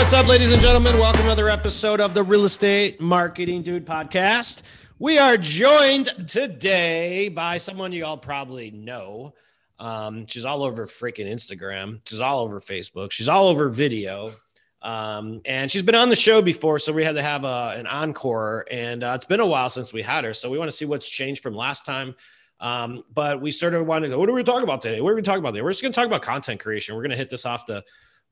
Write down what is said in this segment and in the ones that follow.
What's up, ladies and gentlemen? Welcome to another episode of the Real Estate Marketing Dude podcast. We are joined today by someone you all probably know. Um, she's all over freaking Instagram. She's all over Facebook. She's all over video. Um, and she's been on the show before, so we had to have a, an encore. And uh, it's been a while since we had her, so we want to see what's changed from last time. Um, but we sort of wanted to go, what are we talking about today? What are we talking about today? We're just going to talk about content creation. We're going to hit this off the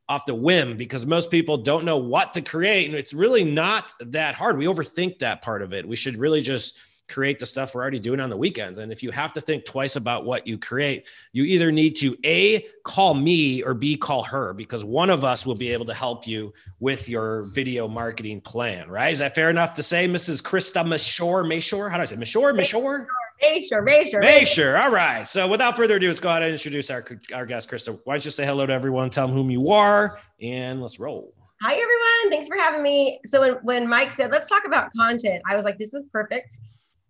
off the whim because most people don't know what to create. And it's really not that hard. We overthink that part of it. We should really just create the stuff we're already doing on the weekends. And if you have to think twice about what you create, you either need to A, call me or B, call her because one of us will be able to help you with your video marketing plan, right? Is that fair enough to say, Mrs. Krista Mashore? Mashore? How do I say? Mashore? Mashore? Mashore, Mashore. Mashore. All right. So without further ado, let's go ahead and introduce our, our guest, Krista. Why don't you say hello to everyone, tell them whom you are, and let's roll. Hi, everyone. Thanks for having me. So when, when Mike said, let's talk about content, I was like, this is perfect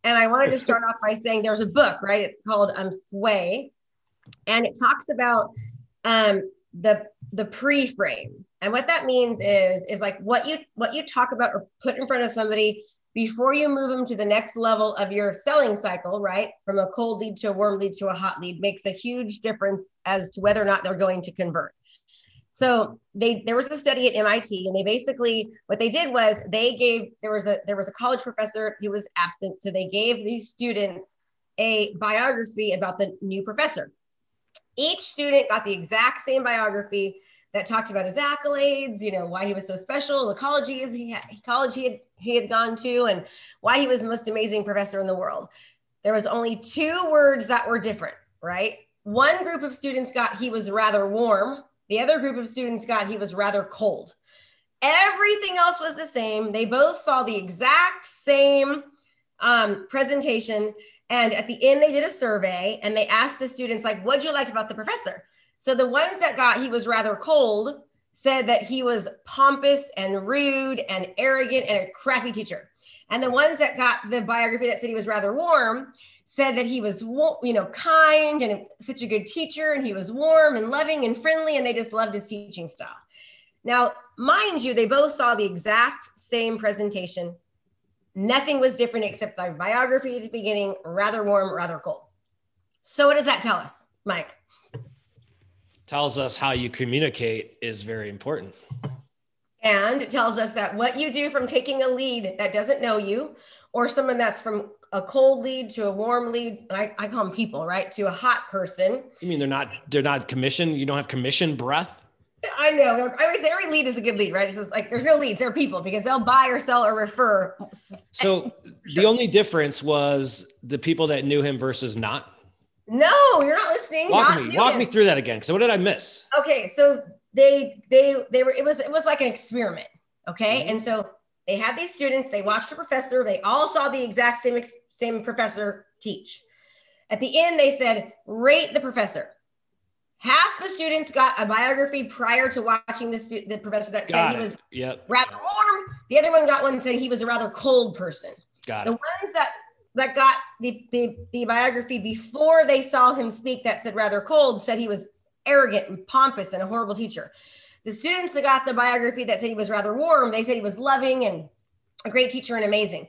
and I wanted to start off by saying there's a book, right? It's called um, Sway, and it talks about um, the the pre-frame. And what that means is is like what you what you talk about or put in front of somebody before you move them to the next level of your selling cycle, right? From a cold lead to a warm lead to a hot lead makes a huge difference as to whether or not they're going to convert. So they there was a study at MIT, and they basically what they did was they gave there was a there was a college professor who was absent, so they gave these students a biography about the new professor. Each student got the exact same biography that talked about his accolades, you know, why he was so special, the colleges he had, college he had he had gone to, and why he was the most amazing professor in the world. There was only two words that were different, right? One group of students got he was rather warm, the other group of students got he was rather cold. Everything else was the same. They both saw the exact same um, presentation. And at the end, they did a survey and they asked the students, like, what'd you like about the professor? So the ones that got he was rather cold said that he was pompous and rude and arrogant and a crappy teacher. And the ones that got the biography that said he was rather warm said that he was, you know, kind and such a good teacher, and he was warm and loving and friendly, and they just loved his teaching style. Now, mind you, they both saw the exact same presentation. Nothing was different except the biography at the beginning, rather warm, rather cold. So, what does that tell us, Mike? Tells us how you communicate is very important. And it tells us that what you do from taking a lead that doesn't know you, or someone that's from a cold lead to a warm lead. I, I call them people, right? To a hot person. You mean they're not they're not commission? You don't have commission breath? I know. I always say every lead is a good lead, right? It's just like there's no leads, they're people because they'll buy or sell or refer. So the only difference was the people that knew him versus not. No, you're not listening. Walk not me, walk me through that again. So what did I miss? Okay, so they they they were it was it was like an experiment. Okay, mm-hmm. and so they had these students, they watched a professor, they all saw the exact same, same professor teach. At the end, they said, rate the professor. Half the students got a biography prior to watching the, stu- the professor that got said it. he was yep. rather warm. The other one got one that said he was a rather cold person. Got it. the it. ones that that got the, the, the biography before they saw him speak that said rather cold said he was arrogant and pompous and a horrible teacher. The students that got the biography that said he was rather warm, they said he was loving and a great teacher and amazing.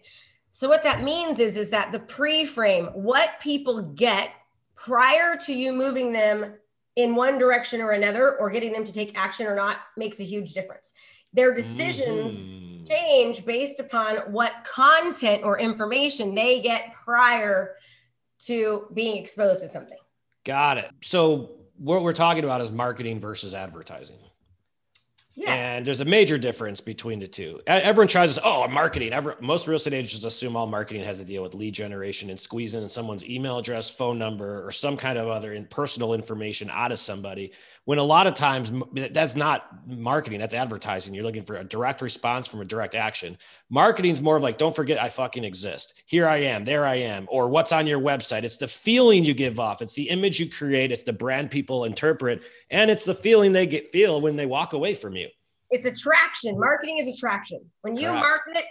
So what that means is, is that the pre-frame, what people get prior to you moving them in one direction or another, or getting them to take action or not, makes a huge difference. Their decisions mm-hmm. change based upon what content or information they get prior to being exposed to something. Got it. So what we're talking about is marketing versus advertising. And there's a major difference between the two. Everyone tries to, oh, marketing. Every, most real estate agents assume all marketing has to deal with lead generation and squeezing in someone's email address, phone number, or some kind of other personal information out of somebody. When a lot of times that's not marketing, that's advertising. You're looking for a direct response from a direct action. Marketing is more of like, don't forget I fucking exist. Here I am, there I am, or what's on your website. It's the feeling you give off. It's the image you create. It's the brand people interpret, and it's the feeling they get feel when they walk away from you it's attraction. Marketing is attraction. When you Correct. market,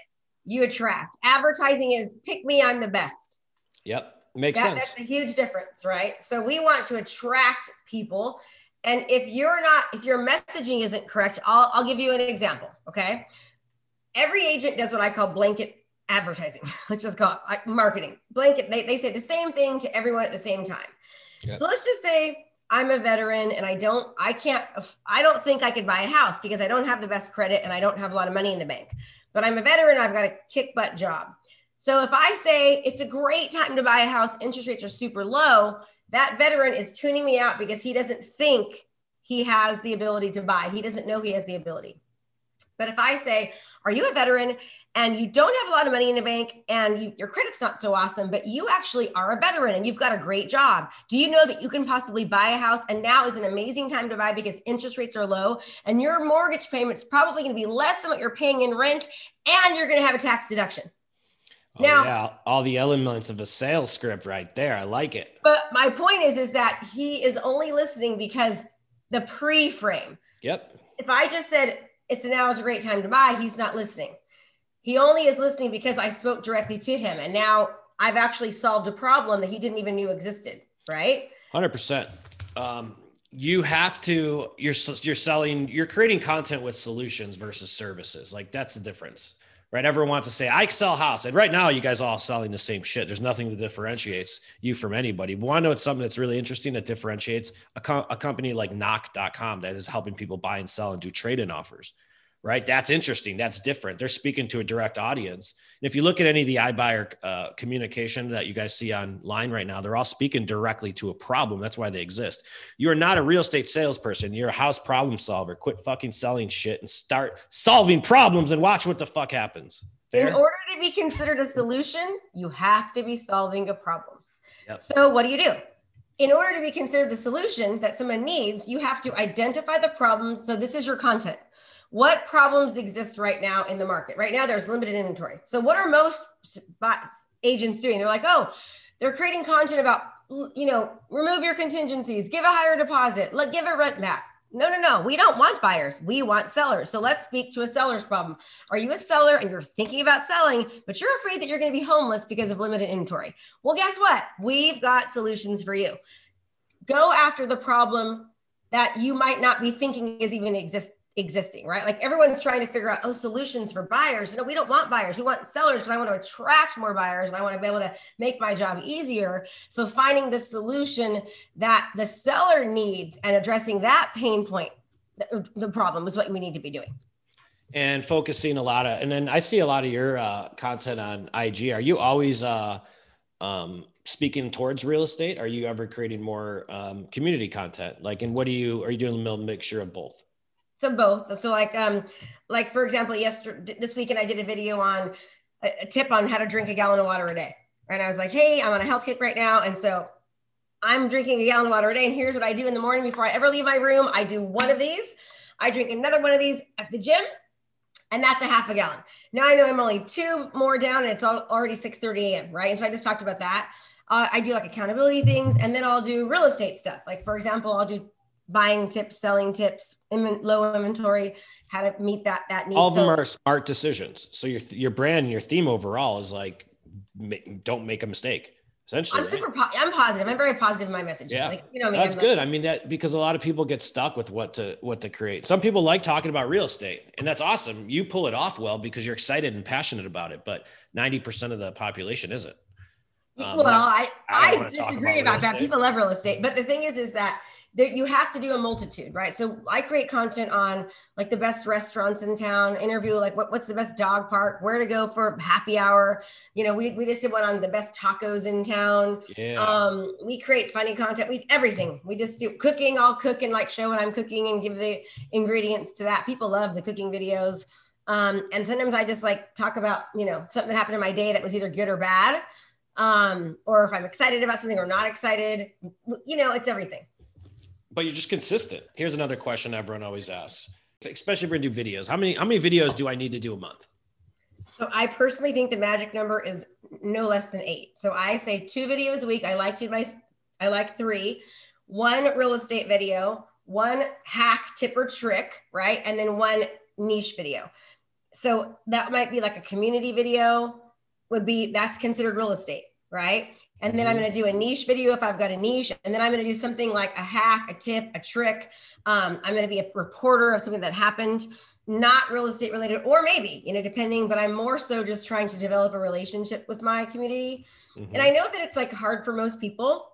you attract. Advertising is pick me, I'm the best. Yep. Makes that, sense. That's a huge difference, right? So we want to attract people. And if you're not, if your messaging isn't correct, I'll, I'll give you an example. Okay. Every agent does what I call blanket advertising. Let's just call it marketing. Blanket, they, they say the same thing to everyone at the same time. Yep. So let's just say I'm a veteran and I don't, I can't, I don't think I could buy a house because I don't have the best credit and I don't have a lot of money in the bank. But I'm a veteran, I've got a kick butt job. So if I say it's a great time to buy a house, interest rates are super low, that veteran is tuning me out because he doesn't think he has the ability to buy. He doesn't know he has the ability. But if I say, Are you a veteran and you don't have a lot of money in the bank and you, your credit's not so awesome, but you actually are a veteran and you've got a great job? Do you know that you can possibly buy a house and now is an amazing time to buy because interest rates are low and your mortgage payment's probably going to be less than what you're paying in rent and you're going to have a tax deduction? Oh, now, yeah, all the elements of a sales script right there. I like it. But my point is, is that he is only listening because the pre-frame. Yep. If I just said, it's now is a great time to buy, he's not listening. He only is listening because I spoke directly to him. And now I've actually solved a problem that he didn't even knew existed. Right. 100%. Um, you have to, you're, you're selling, you're creating content with solutions versus services. Like that's the difference right? Everyone wants to say, I sell house. And right now, you guys all selling the same shit. There's nothing that differentiates you from anybody. But to know it's something that's really interesting that differentiates a, co- a company like knock.com that is helping people buy and sell and do trade in offers right? That's interesting. That's different. They're speaking to a direct audience. And if you look at any of the iBuyer uh, communication that you guys see online right now, they're all speaking directly to a problem. That's why they exist. You're not a real estate salesperson. You're a house problem solver. Quit fucking selling shit and start solving problems and watch what the fuck happens. Fair? In order to be considered a solution, you have to be solving a problem. Yep. So what do you do? in order to be considered the solution that someone needs, you have to identify the problem. So this is your content what problems exist right now in the market? Right now there's limited inventory. So what are most agents doing? They're like oh they're creating content about you know remove your contingencies give a higher deposit let give a rent back. No no no. We don't want buyers. We want sellers. So let's speak to a seller's problem. Are you a seller and you're thinking about selling but you're afraid that you're going to be homeless because of limited inventory? Well guess what? We've got solutions for you. Go after the problem that you might not be thinking is even exist existing, right? Like everyone's trying to figure out, oh, solutions for buyers. No, we don't want buyers. We want sellers because I want to attract more buyers and I want to be able to make my job easier. So finding the solution that the seller needs and addressing that pain point, the, the problem is what we need to be doing. And focusing a lot of, and then I see a lot of your uh, content on IG. Are you always uh, um, speaking towards real estate? Are you ever creating more um, community content? Like, and what do you, are you doing a mixture of both? So both. So like um like for example, yesterday this weekend I did a video on a, tip on how to drink a gallon of water a day. And I was like, hey, I'm on a health kick right now. And so I'm drinking a gallon of water a day. And here's what I do in the morning before I ever leave my room. I do one of these. I drink another one of these at the gym. And that's a half a gallon. Now I know I'm only two more down and it's already 6 30 a.m. Right. And so I just talked about that. Uh, I do like accountability things and then I'll do real estate stuff. Like, for example, I'll do buying tips, selling tips, low inventory, how to meet that that need. All of them are smart decisions. So your your brand and your theme overall is like, don't make a mistake. Essentially, I'm right? super. Po- I'm positive. I'm very positive in my message. Yeah, like, you know, me, that's I'm good. Like, I mean, that because a lot of people get stuck with what to what to create. Some people like talking about real estate, and that's awesome. You pull it off well because you're excited and passionate about it. But ninety percent of the population isn't. Um, well, I, I, I disagree about, about that. People love real estate. But the thing is, is that there, you have to do a multitude, right? So I create content on like the best restaurants in town, interview like what, what's the best dog park, where to go for happy hour. You know, we, we just did one on the best tacos in town. Yeah. Um, we create funny content. We everything. We just do cooking. I'll cook and like show when I'm cooking and give the ingredients to that. People love the cooking videos. Um, and sometimes I just like talk about, you know, something that happened in my day that was either good or bad. Um, or if I'm excited about something or not excited, you know, it's everything but you're just consistent. Here's another question everyone always asks, especially if we're gonna do videos. How many how many videos do I need to do a month? So I personally think the magic number is no less than eight. So I say two videos a week. I like to my I like three. One real estate video, one hack tip or trick, right? And then one niche video. So that might be like a community video would be that's considered real estate, right? And then I'm mm-hmm. going to do a niche video if I've got a niche. And then I'm going to do something like a hack, a tip, a trick. Um, I'm going to be a reporter of something that happened, not real estate related, or maybe, you know, depending, but I'm more so just trying to develop a relationship with my community. Mm-hmm. And I know that it's like hard for most people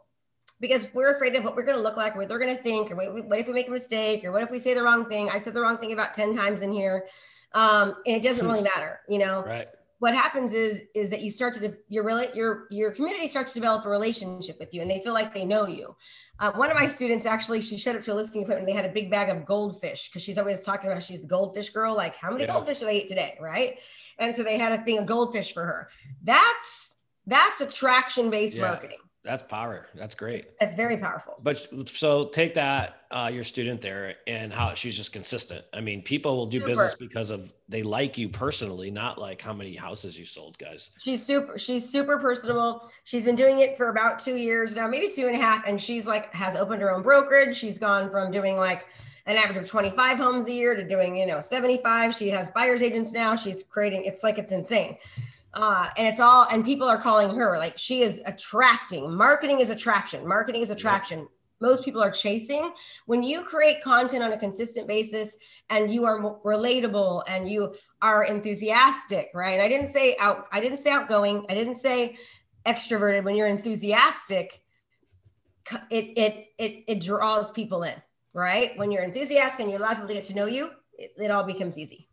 because we're afraid of what we're going to look like, what they're going to think, or what, what if we make a mistake, or what if we say the wrong thing? I said the wrong thing about 10 times in here. Um, and it doesn't really matter, you know? Right what happens is is that you start to de- your your your community starts to develop a relationship with you and they feel like they know you. Uh, one of my students actually she showed up to a listing appointment they had a big bag of goldfish because she's always talking about she's the goldfish girl like how many yeah. goldfish did i eat today? Right? And so they had a thing of goldfish for her. That's that's attraction based yeah. marketing that's power. That's great. That's very powerful. But so take that, uh, your student there, and how she's just consistent. I mean, people will do super. business because of they like you personally, not like how many houses you sold, guys. She's super. She's super personable. She's been doing it for about two years now, maybe two and a half, and she's like has opened her own brokerage. She's gone from doing like an average of 25 homes a year to doing you know 75. She has buyers agents now. She's creating. It's like it's insane. Uh, and it's all and people are calling her like she is attracting marketing is attraction marketing is attraction. Yep. most people are chasing. When you create content on a consistent basis and you are relatable and you are enthusiastic right? I didn't say out i didn't say outgoing. I didn't say extroverted. When you're enthusiastic it it it, it draws people in right? When you're enthusiastic and you allow people to get to know you it, it all becomes easy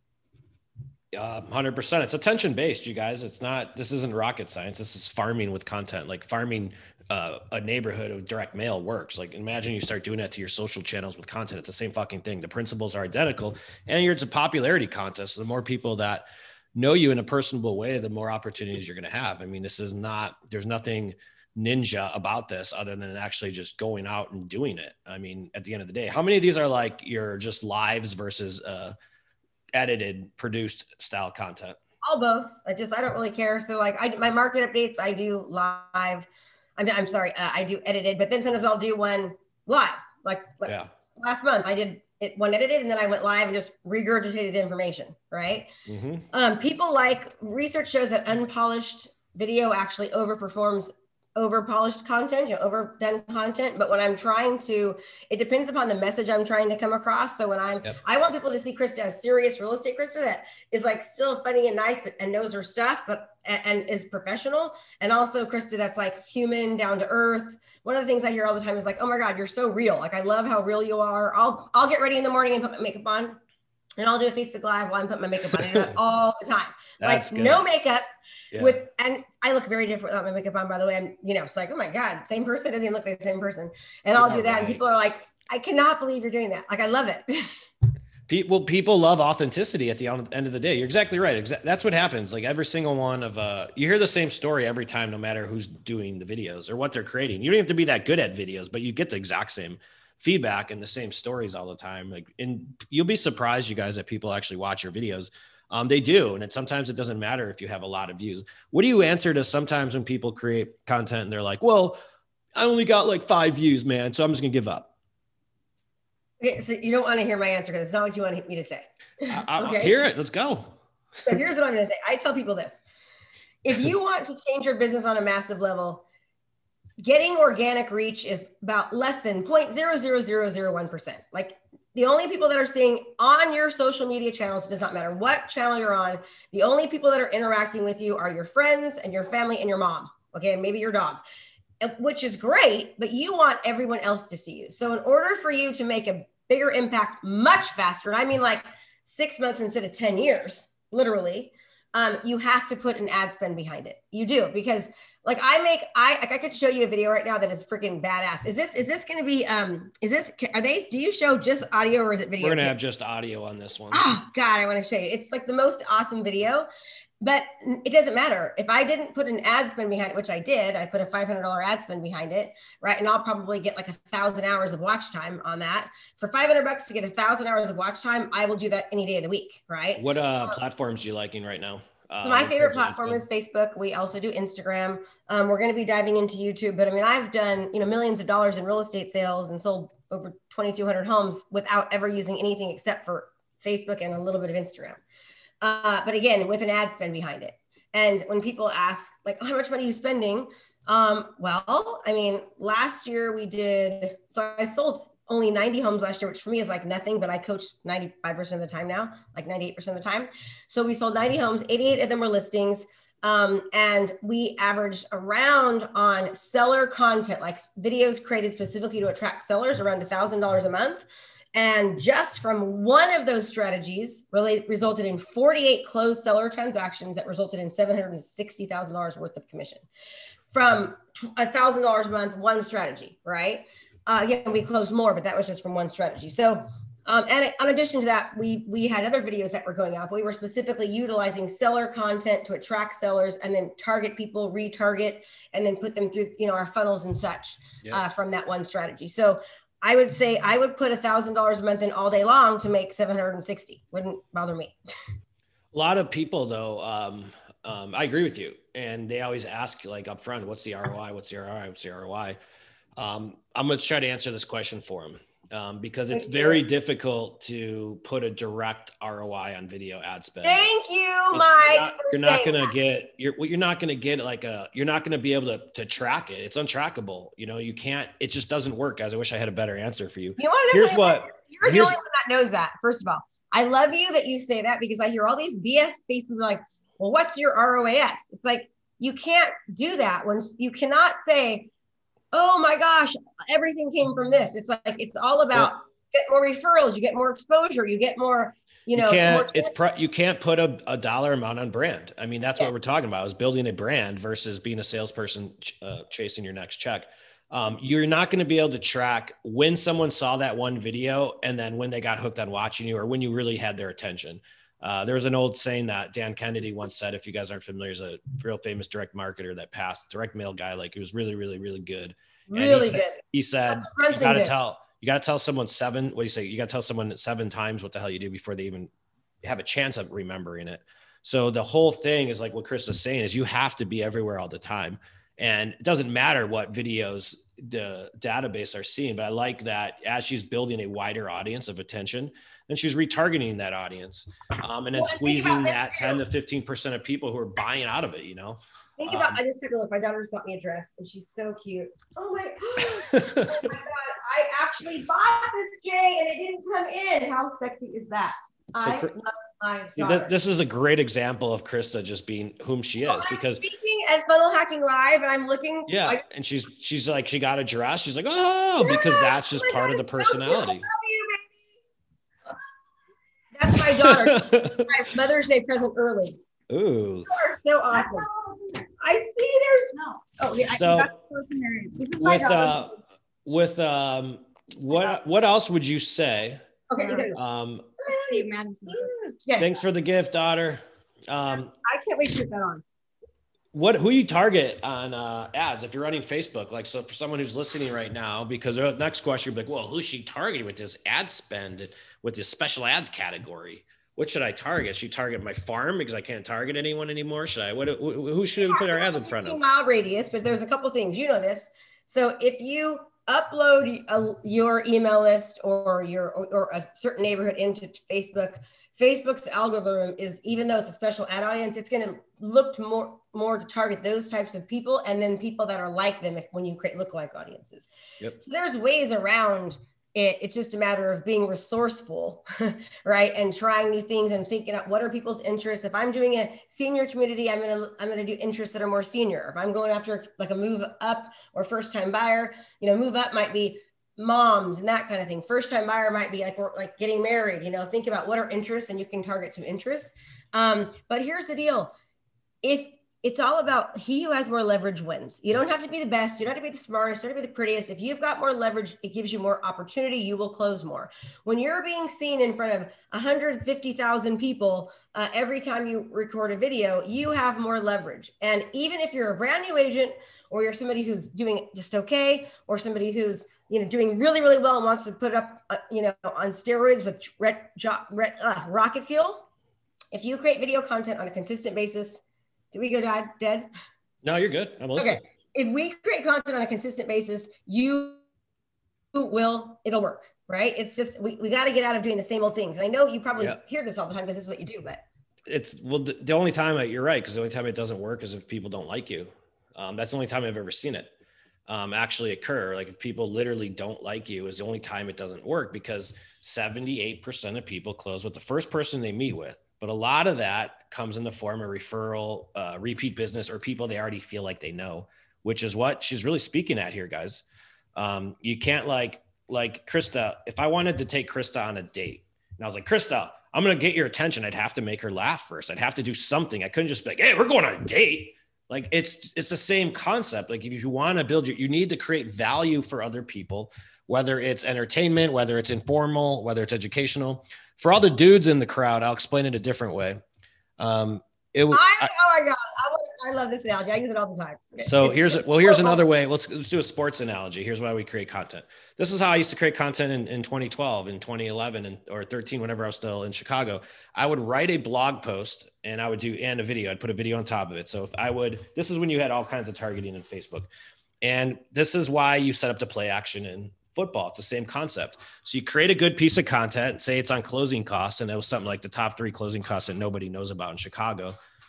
uh, 100% it's attention based you guys. It's not this isn't rocket science. This is farming with content. Like farming uh, a neighborhood of direct mail works. Like imagine you start doing that to your social channels with content. It's the same fucking thing. The principles are identical and it's a popularity contest. The more people that know you in a personable way the more opportunities you're going to have. I mean this is not there's nothing ninja about this other than actually just going out and doing it. I mean at the end of the day how many of these are like your just lives versus uh edited, produced style content? All both. I just I don't really care. So like I my market updates I do live. I'm I'm sorry uh, I do edited, but then sometimes I'll do one live. Like, like yeah. last month I did it one edited and then I went live and just regurgitated the information. Right. Mm-hmm. Um, people like research shows that unpolished video actually overperforms over polished content, you know, overdone content. But when I'm trying to, it depends upon the message I'm trying to come across. So when I'm, yep. I want people to see Krista as serious real estate Krista that is like still funny and nice, but and knows her stuff, but and, and is professional. And also Krista that's like human, down to earth. One of the things I hear all the time is like, oh my God, you're so real. Like I love how real you are. I'll I'll get ready in the morning and put my makeup on. And I'll do a Facebook Live while I'm putting my makeup on all the time. like good. no makeup yeah. with and I look very different without my makeup on, by the way. I'm, you know, it's like, oh my God, same person doesn't even look like the same person. And I'll do that. Right. And people are like, I cannot believe you're doing that. Like I love it. people people love authenticity at the end of the day. You're exactly right. That's what happens. Like every single one of uh you hear the same story every time, no matter who's doing the videos or what they're creating. You don't have to be that good at videos, but you get the exact same feedback and the same stories all the time. Like, and you'll be surprised, you guys, that people actually watch your videos. Um, they do, and it, sometimes it doesn't matter if you have a lot of views. What do you answer to sometimes when people create content and they're like, "Well, I only got like five views, man, so I'm just gonna give up." Okay, so you don't want to hear my answer because it's not what you want me to say. I, okay, hear it. Let's go. so here's what I'm gonna say. I tell people this: if you want to change your business on a massive level, getting organic reach is about less than 0.00001%. Like the only people that are seeing on your social media channels, it does not matter what channel you're on, the only people that are interacting with you are your friends and your family and your mom. okay, and maybe your dog, uh, which is great, but you want everyone else to see you. So in order for you to make a bigger impact much faster, I mean like six months instead of 10 years, literally, um, you have to put an ad spend behind it. You do because like I make I like I could show you a video right now that is freaking badass. Is this is this going to be um is this are they do you show just audio or is it video? We're gonna too? have just audio on this one. Oh God, I want to show you. It's like the most awesome video, but it doesn't matter if I didn't put an ad spend behind it, which I did. I put a five hundred dollar ad spend behind it, right? And I'll probably get like a thousand hours of watch time on that. For five hundred bucks to get a thousand hours of watch time, I will do that any day of the week, right? What uh platforms are you liking right now? So my Um, favorite in terms of platform is Facebook. We also do Instagram. Um, we're going to be diving into YouTube, but I mean, I've done you know millions of dollars in real estate sales and sold over 2,200 homes without ever using anything except for Facebook and a little bit of Instagram. Uh, but again, with an ad spend behind it. And when people ask like, oh, how much money are you spending? Um, well, I mean, last year we did. So I sold only 90 homes last year, which for me is like nothing, but I coach 95% of the time now, like 98% of the time. So we sold 90 homes, 88 of them were listings. Um, and we averaged around on seller content, like videos created specifically to attract sellers, around $1,000 a month. And just from one of those strategies really resulted in 48 closed seller transactions that resulted in $760,000 worth of commission from $1,000 a month, one strategy, right? Uh, again, we closed more, but that was just from one strategy. So, um, and in addition to that, we we had other videos that were going up. We were specifically utilizing seller content to attract sellers, and then target people, retarget, and then put them through you know our funnels and such Yeah. uh, from that one strategy. So, I would say I would put a thousand dollars a month in all day long to make seven hundred and sixty. Wouldn't bother me. A lot of people, though, um, um, I agree with you, and they always ask like up front, "What's the ROI? What's the ROI? What's the ROI?" Um, I'm going to try to answer this question for him um, because it's Thank you. very difficult to put a direct ROI on video ad spend. Thank you, It's- Mike. You're not, you're not gonna get you're well, you're not gonna get like a you're not gonna be able to to track it. It's untrackable. You know, you can't. It just doesn't work. Guys, I wish I had a better answer for you. You want to Here's what. You're the only one that knows that. First of all, I love you that you say that because I hear all these BS faces like, well, what's your ROAS? It's like you can't do that when you cannot say, oh my gosh, everything came from this. It's like it's all about get more referrals, you get more exposure, you get more, you know, you can't it's pro, you can't put a, a dollar amount on brand i mean that's Yeah. what we're talking about is building a brand versus being a salesperson ch- uh, chasing your next check um, you're not going to be able to track when someone saw that one video and then when they got hooked on watching you or when you really had their attention uh, there was an old saying that Dan Kennedy once said, if you guys aren't familiar, he's a real famous direct marketer that passed, direct mail guy. Like he was really, really, really good. And he really said- good. He said, you got to tell, you got to tell someone seven, what do you say? You got to tell someone seven times what the hell you do before they even have a chance of remembering it. So the whole thing is like what Chris is saying is you have to be everywhere all the time. And it doesn't matter what videos the database are seeing, but I like that as she's building a wider audience of attention, then she's retargeting that audience um, and then Well, squeezing that too. 10 to 15% of people who are buying out of it, you know? Think about Um, I just took a look. My daughter just bought me a dress and she's so cute. Oh my, oh my god, I actually bought this Jay and it didn't come in. How sexy is that? So I love my daughter. this, this is a great example of Krista just being whom she So is I'm because speaking at Funnel Hacking Live and I'm looking. yeah, and she's she's like she got a dress. She's like, oh, because that's just Oh part God, of the personality. so cute. I personality. love you, baby. That's my daughter. my Mother's Day present early. Ooh, You are so awesome. I see there's No. oh yeah. I- So- that's- This is my with uh, with um, what what else would you say? okay. you Um, Steve Madden. Thanks for the gift, daughter. Um, I can't wait to put that on. what who you target on uh, ads if you're running Facebook? Like, so for someone who's listening right now, because the next question you're like, well, who's she targeting with this ad spend with this special ads category? What should I target? Should I target my farm because I can't target anyone anymore? Should I? What? Who should we put our ads in front of? mile radius, but there's a couple things. You know this. So if you upload a, your email list or your or, or a certain neighborhood into Facebook, Facebook's algorithm is even though it's a special ad audience, it's going to look to more more to target those types of people and then people that are like them if when you create lookalike audiences. Yep. So there's ways around It, it's just a matter of being resourceful, right? And trying new things and thinking out what are people's interests. If I'm doing a senior community, I'm gonna I'm gonna do interests that are more senior. If I'm going after like a move up or first time buyer, you know, move up might be moms and that kind of thing. First time buyer might be like like getting married. You know, think about what are interests and you can target some interests. Um, but here's the deal: if it's all about he who has more leverage wins. You don't have to be the best. You don't have to be the smartest. You don't have to be the prettiest. If you've got more leverage, it gives you more opportunity. You will close more. When you're being seen in front of 150,000 people uh, every time you record a video, you have more leverage. And even if you're a brand new agent or you're somebody who's doing just okay or somebody who's you know doing really really well and wants to put up uh, you know on steroids with red, red, uh, rocket fuel, if you create video content on a consistent basis did we go dead? Dead? No, you're good. I'm listening. Okay. If we create content on a consistent basis, you will, it'll work, right? It's just, we, we got to get out of doing the same old things. And I know you probably yeah. hear this all the time because this is what you do, but. It's, well, the, only time, you're right, because the only time it doesn't work is if people don't like you. Um, that's the only time I've ever seen it um, actually occur. Like if people literally don't like you, is the only time it doesn't work because 78% of people close with the first person they meet with. But a lot of that comes in the form of referral, uh, repeat business, or people they already feel like they know, which is what she's really speaking at here, guys. Um, you can't like like Krista. If I wanted to take Krista on a date, and I was like, Krista, I'm gonna get your attention. I'd have to make her laugh first. I'd have to do something. I couldn't just be like, hey, we're going on a date. Like it's it's the same concept. Like if you want to build your, you need to create value for other people, whether it's entertainment, whether it's informal, whether it's educational for all the dudes in the crowd, I'll explain it a different way. Um, it, I, I, oh my god, I, I, love this analogy. I use it all the time. So here's well, here's another way. Let's let's do a sports analogy. Here's why we create content. This is how I used to create content in, in 2012, in 2011, and or 13, whenever I was still in Chicago. I would write a blog post and I would do and a video. I'd put a video on top of it. So if I would, this is when you had all kinds of targeting in Facebook, and this is why you set up the play action in football. It's the same concept. So you create a good piece of content, say it's on closing costs, and it was something like the top three closing costs that nobody knows about in Chicago.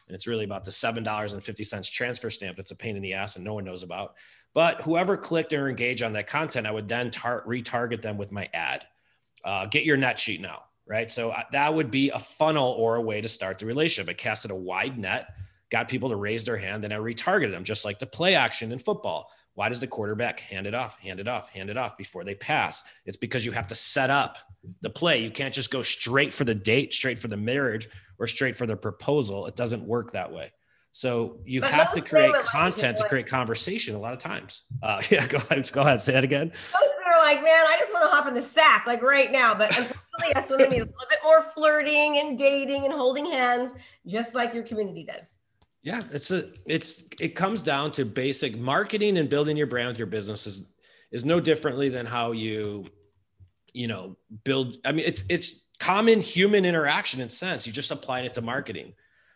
And it's really about the $7.50 transfer stamp that's a pain in the ass and no one knows about. But whoever clicked or engaged on that content, I would then tar- retarget them with my ad. Uh, get your net sheet now, right? So uh, that would be a funnel or a way to start the relationship. It casted a wide net, got people to raise their hand, then I retargeted them, just like the play action in football why does the quarterback hand it off, hand it off, hand it off before they pass? It's because you have to set up the play. You can't just go straight for the date, straight for the marriage, or straight for the proposal. It doesn't work that way. So you but have to create content to create conversation a lot of times. Uh, yeah, go ahead. Go ahead. Say that again. Most people are like, man, I just want to hop in the sack like right now. But unfortunately, that's when they need a little bit more flirting and dating and holding hands, just like your community does. Yeah, it's a it's it comes down to basic marketing and building your brand with your business is is no differently than how you you know build I mean it's it's common human interaction in sense. You just apply it to marketing.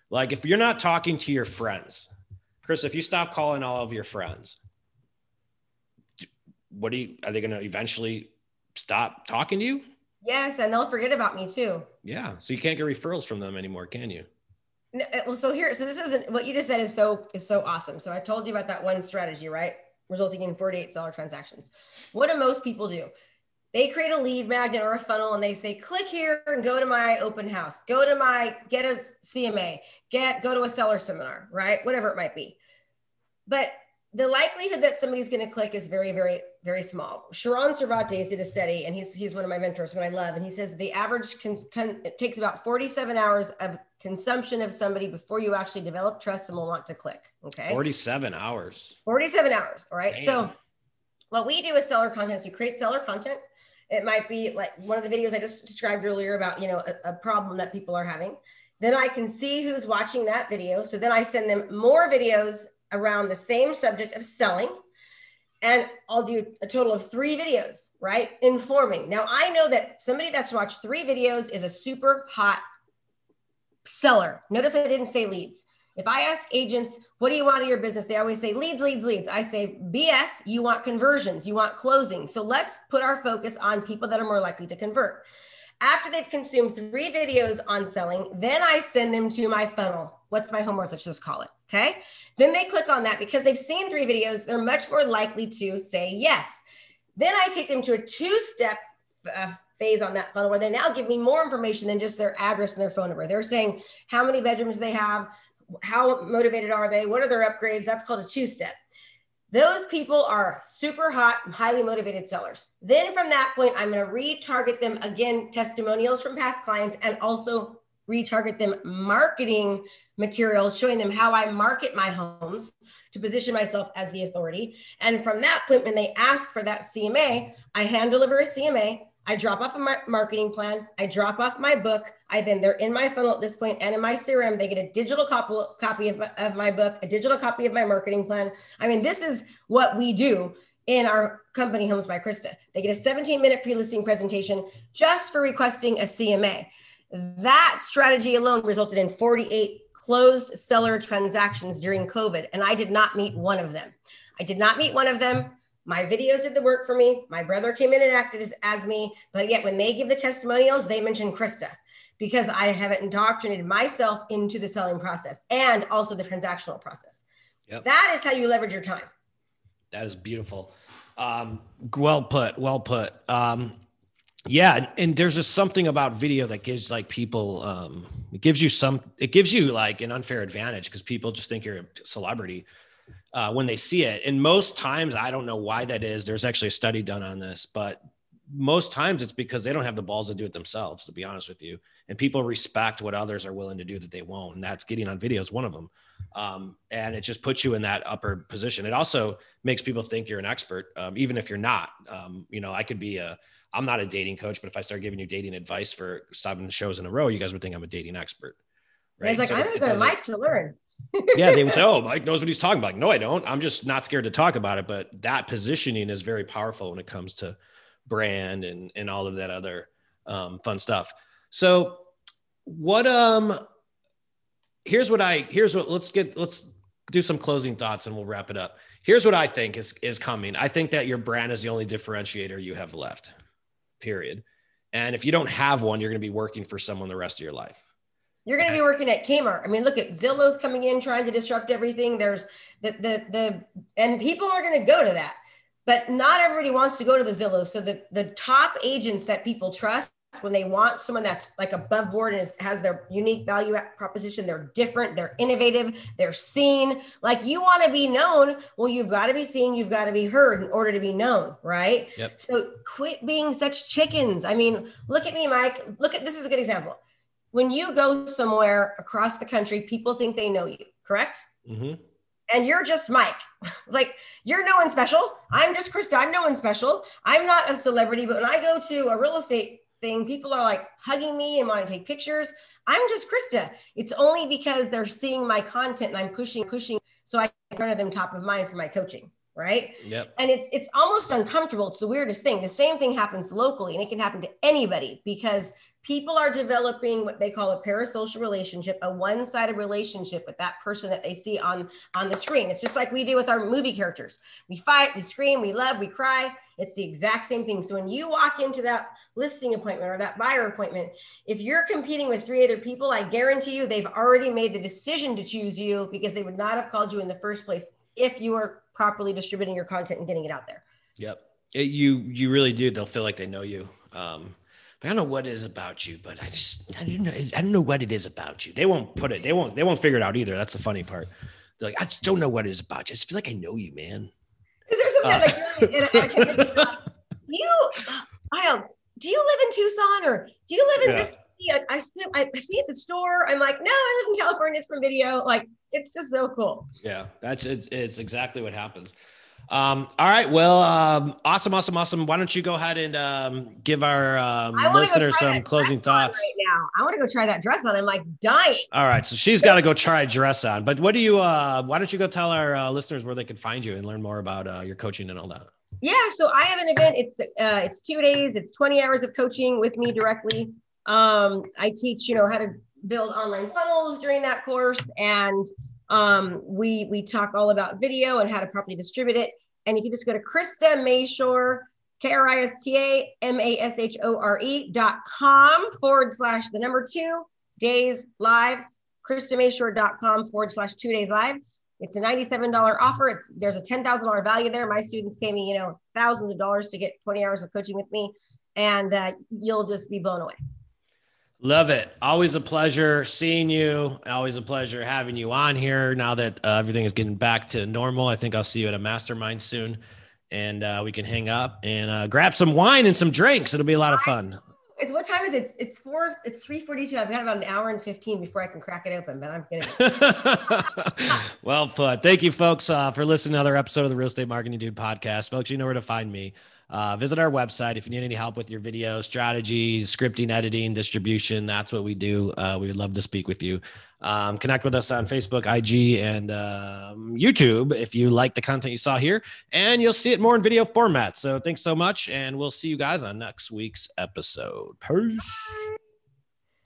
Like if you're not talking to your friends, Chris, if you stop calling all of your friends, what do you are they going to eventually stop talking to you? Yes, and they'll forget about me too. Yeah, so you can't get referrals from them anymore, can you? Uh, well, so here, so this isn't what you just said is so is so awesome. So I told you about that one strategy, right? Resulting in 48 seller transactions. What do most people do? They create a lead magnet or a funnel and they say, click here and go to my open house, go to my get a CMA, get go to a seller seminar, right? Whatever it might be. But the likelihood that somebody's going to click is very, very, very small. Sharon Cervantes did a study, and he's he's one of my mentors, what I love, and he says the average con, con, it takes about 47 hours of consumption of somebody before you actually develop trust and will want to click. Okay, 47 hours. 47 hours. All right. Damn. So, what we do with seller content is we create seller content. It might be like one of the videos I just described earlier about you know a, a problem that people are having. Then I can see who's watching that video. So then I send them more videos around the same subject of selling. And I'll do a total of three videos, right? Informing. Now, I know that somebody that's watched three videos is a super hot seller. Notice I didn't say leads. If I ask agents, what do you want in your business? They always say leads, leads, leads. I say, BS, you want conversions, you want closing. So let's put our focus on people that are more likely to convert. After they've consumed three videos on selling, then I send them to my funnel. What's my homework? Let's just call it. Okay. Then they click on that because they've seen three videos. They're much more likely to say yes. Then I take them to a two step uh, phase on that funnel where they now give me more information than just their address and their phone number. They're saying how many bedrooms they have, how motivated are they, what are their upgrades. That's called a two step. Those people are super hot, highly motivated sellers. Then from that point, I'm going to retarget them again, testimonials from past clients, and also retarget them marketing material showing them how I market my homes to position myself as the authority. And from that point, when they ask for that CMA, I hand deliver a CMA. I drop off a mar- marketing plan. I drop off my book. I then they're in my funnel at this point and in my CRM. They get a digital copy, copy of, of my book, a digital copy of my marketing plan. I mean, this is what we do in our company, Homes by Krista. They get a 17 minute pre listing presentation just for requesting a CMA. That strategy alone resulted in 48 closed seller transactions during COVID, and I did not meet one of them. I did not meet one of them. My videos did the work for me. My brother came in and acted as, as me, but yet when they give the testimonials, they mention Krista because I have indoctrinated myself into the selling process and also the transactional process. Yep. That is how you leverage your time. That is beautiful. Um, well put. Well put. Um, yeah, and, and, there's just something about video that gives like people, um, it gives you some, it gives you like an unfair advantage because people just think you're a celebrity uh, when they see it. And most times, I don't know why that is. There's actually a study done on this, but most times it's because they don't have the balls to do it themselves, to be honest with you. And people respect what others are willing to do that they won't. And that's getting on video is one of them. Um, and it just puts you in that upper position. It also makes people think you're an expert, um, even if you're not. Um, you know, I could be a, I'm not a dating coach, but if I start giving you dating advice for seven shows in a row, you guys would think I'm a dating expert. Right. It's like, so I'm going to go to Mike to learn yeah, they would say, "Oh, Mike knows what he's talking about." Like, no, I don't. I'm just not scared to talk about it. But that positioning is very powerful when it comes to brand and and all of that other um, fun stuff. So, what um, here's what I here's what let's get let's do some closing thoughts and we'll wrap it up. Here's what I think is is coming. I think that your brand is the only differentiator you have left. Period. And if you don't have one, you're going to be working for someone the rest of your life. You're going to be working at Kmart. I mean, look at Zillow's coming in trying to disrupt everything. There's the the the and people are going to go to that, but not everybody wants to go to the Zillow. So the the top agents that people trust when they want someone that's like above board and is, has their unique value proposition, they're different, they're innovative, they're seen. Like you want to be known, well, you've got to be seen, you've got to be heard in order to be known, right? Yep. So quit being such chickens. I mean, look at me, Mike. Look at this is a good example when you go somewhere across the country, people think they know you, correct? Mm-hmm. And you're just Mike. like you're no one special. I'm just Krista. I'm no one special. I'm not a celebrity, but when I go to a real estate thing, people are like hugging me and want to take pictures. I'm just Krista. It's only because they're seeing my content and I'm pushing, pushing, so I in front of them top of mind for my coaching right? Yep. And it's it's almost uncomfortable. It's the weirdest thing. The same thing happens locally, and it can happen to anybody because people are developing what they call a parasocial relationship, a one-sided relationship with that person that they see on on the screen. It's just like we do with our movie characters. We fight, we scream, we love, we cry. It's the exact same thing. So when you walk into that listing appointment or that buyer appointment, if you're competing with three other people, I guarantee you they've already made the decision to choose you because they would not have called you in the first place if you were properly distributing your content and getting it out there. Yep. It, you you really do. They'll feel like they know you. Um, I don't know what it is about you, but I just I don't know I don't know what it is about you. They won't put it. They won't they won't figure it out either. That's the funny part. They're like, I just don't know what it is about you. I just feel like I know you, man. Is there something uh, like, like you? I don't. Do you live in Tucson or do you live in yeah. this? I, I, I see at the store. I'm like, no, I live in California. It's from video. Like, it's just so cool. Yeah, that's it's, it's exactly what happens. Um, all right. Well, um, awesome, awesome, awesome. Why don't you go ahead and um, give our um, listeners some closing thoughts? Right now, I want to go try that dress on. I'm like dying. All right, so she's got to go try a dress on. But what do you? Uh, why don't you go tell our uh, listeners where they can find you and learn more about uh, your coaching and all that? Yeah, so I have an event. It's uh, it's two days. It's 20 hours of coaching with me directly. Um, I teach, you know, how to build online funnels during that course, and um, we we talk all about video and how to properly distribute it. And if you just go to Krista Mashore, K R I S T A M A S H O R E dot com forward slash the number two days live, KristaMashore.com forward slash two days live. It's a $97 offer. It's there's a $10,000 value there. My students pay me, you know, thousands of dollars to get 20 hours of coaching with me, and uh, you'll just be blown away. Love it. Always a pleasure seeing you. Always a pleasure having you on here. Now that uh, everything is getting back to normal, I think I'll see you at a mastermind soon, and uh, we can hang up and uh, grab some wine and some drinks. It'll be a lot of fun. It's what time is it? It's, it's four. It's three forty-two. I've got about an hour and fifteen before I can crack it open, but I'm getting. well put. Thank you, folks, uh, for listening to another episode of the Real Estate Marketing Dude podcast. Folks, you know where to find me. Uh, visit our website if you need any help with your video strategies, scripting, editing, distribution. That's what we do. Uh, we would love to speak with you. Um, connect with us on Facebook, IG, and um, YouTube if you like the content you saw here, and you'll see it more in video format. So thanks so much, and we'll see you guys on next week's episode. Peace.